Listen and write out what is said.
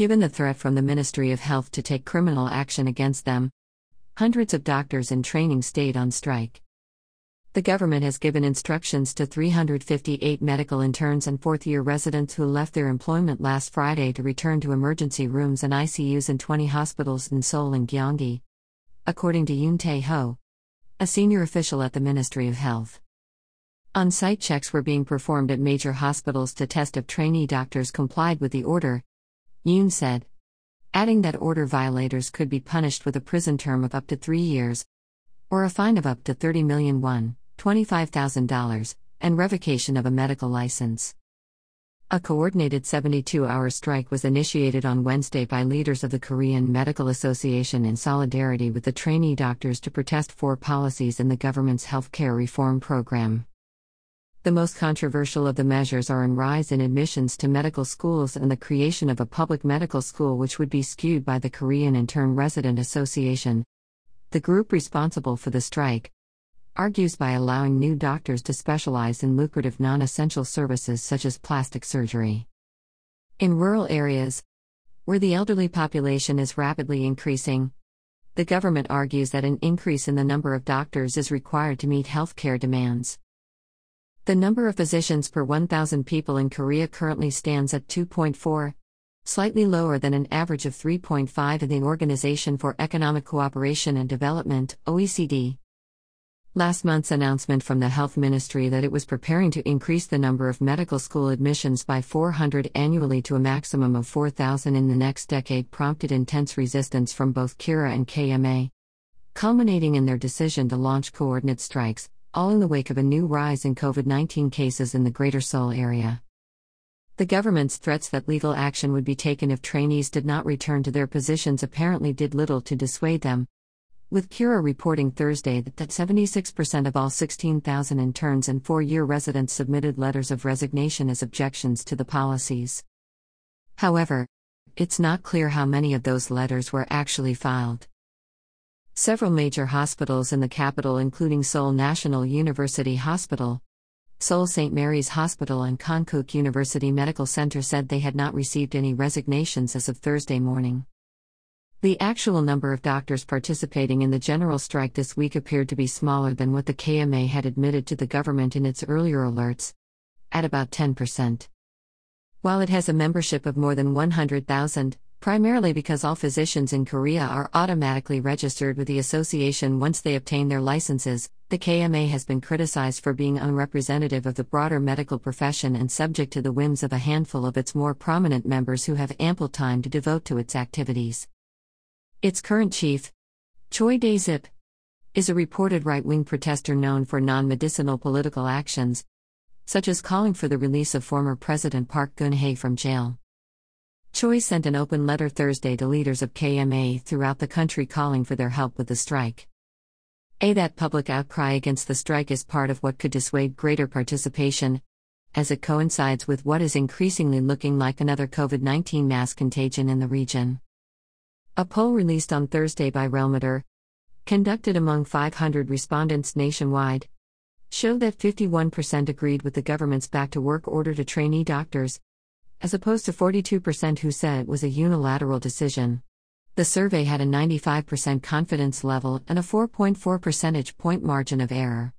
Given the threat from the Ministry of Health to take criminal action against them, hundreds of doctors in training stayed on strike. The government has given instructions to 358 medical interns and fourth year residents who left their employment last Friday to return to emergency rooms and ICUs in 20 hospitals in Seoul and Gyeonggi. According to Yoon Tae Ho, a senior official at the Ministry of Health. On site checks were being performed at major hospitals to test if trainee doctors complied with the order, Yoon said. Adding that order violators could be punished with a prison term of up to three years, or a fine of up to 30 million won. $25,000, and revocation of a medical license. A coordinated 72 hour strike was initiated on Wednesday by leaders of the Korean Medical Association in solidarity with the trainee doctors to protest four policies in the government's healthcare reform program. The most controversial of the measures are a rise in admissions to medical schools and the creation of a public medical school which would be skewed by the Korean Intern Resident Association, the group responsible for the strike, argues by allowing new doctors to specialize in lucrative non essential services such as plastic surgery. In rural areas, where the elderly population is rapidly increasing, the government argues that an increase in the number of doctors is required to meet healthcare demands. The number of physicians per 1,000 people in Korea currently stands at 2.4, slightly lower than an average of 3.5 in the Organization for Economic Cooperation and Development, OECD. Last month's announcement from the Health Ministry that it was preparing to increase the number of medical school admissions by 400 annually to a maximum of 4,000 in the next decade prompted intense resistance from both KIRA and KMA, culminating in their decision to launch coordinate strikes, all in the wake of a new rise in COVID 19 cases in the Greater Seoul area. The government's threats that legal action would be taken if trainees did not return to their positions apparently did little to dissuade them, with KIRA reporting Thursday that, that 76% of all 16,000 interns and four year residents submitted letters of resignation as objections to the policies. However, it's not clear how many of those letters were actually filed. Several major hospitals in the capital, including Seoul National University Hospital, Seoul St. Mary's Hospital, and Konkuk University Medical Center, said they had not received any resignations as of Thursday morning. The actual number of doctors participating in the general strike this week appeared to be smaller than what the KMA had admitted to the government in its earlier alerts, at about 10%. While it has a membership of more than 100,000, primarily because all physicians in Korea are automatically registered with the association once they obtain their licenses, the KMA has been criticized for being unrepresentative of the broader medical profession and subject to the whims of a handful of its more prominent members who have ample time to devote to its activities. Its current chief, Choi Dae-zip, is a reported right wing protester known for non medicinal political actions, such as calling for the release of former President Park Geun hye from jail. Choi sent an open letter Thursday to leaders of KMA throughout the country calling for their help with the strike. A that public outcry against the strike is part of what could dissuade greater participation, as it coincides with what is increasingly looking like another COVID 19 mass contagion in the region. A poll released on Thursday by Realmeter, conducted among 500 respondents nationwide, showed that 51% agreed with the government's back to work order to trainee doctors, as opposed to 42% who said it was a unilateral decision. The survey had a 95% confidence level and a 4.4 percentage point margin of error.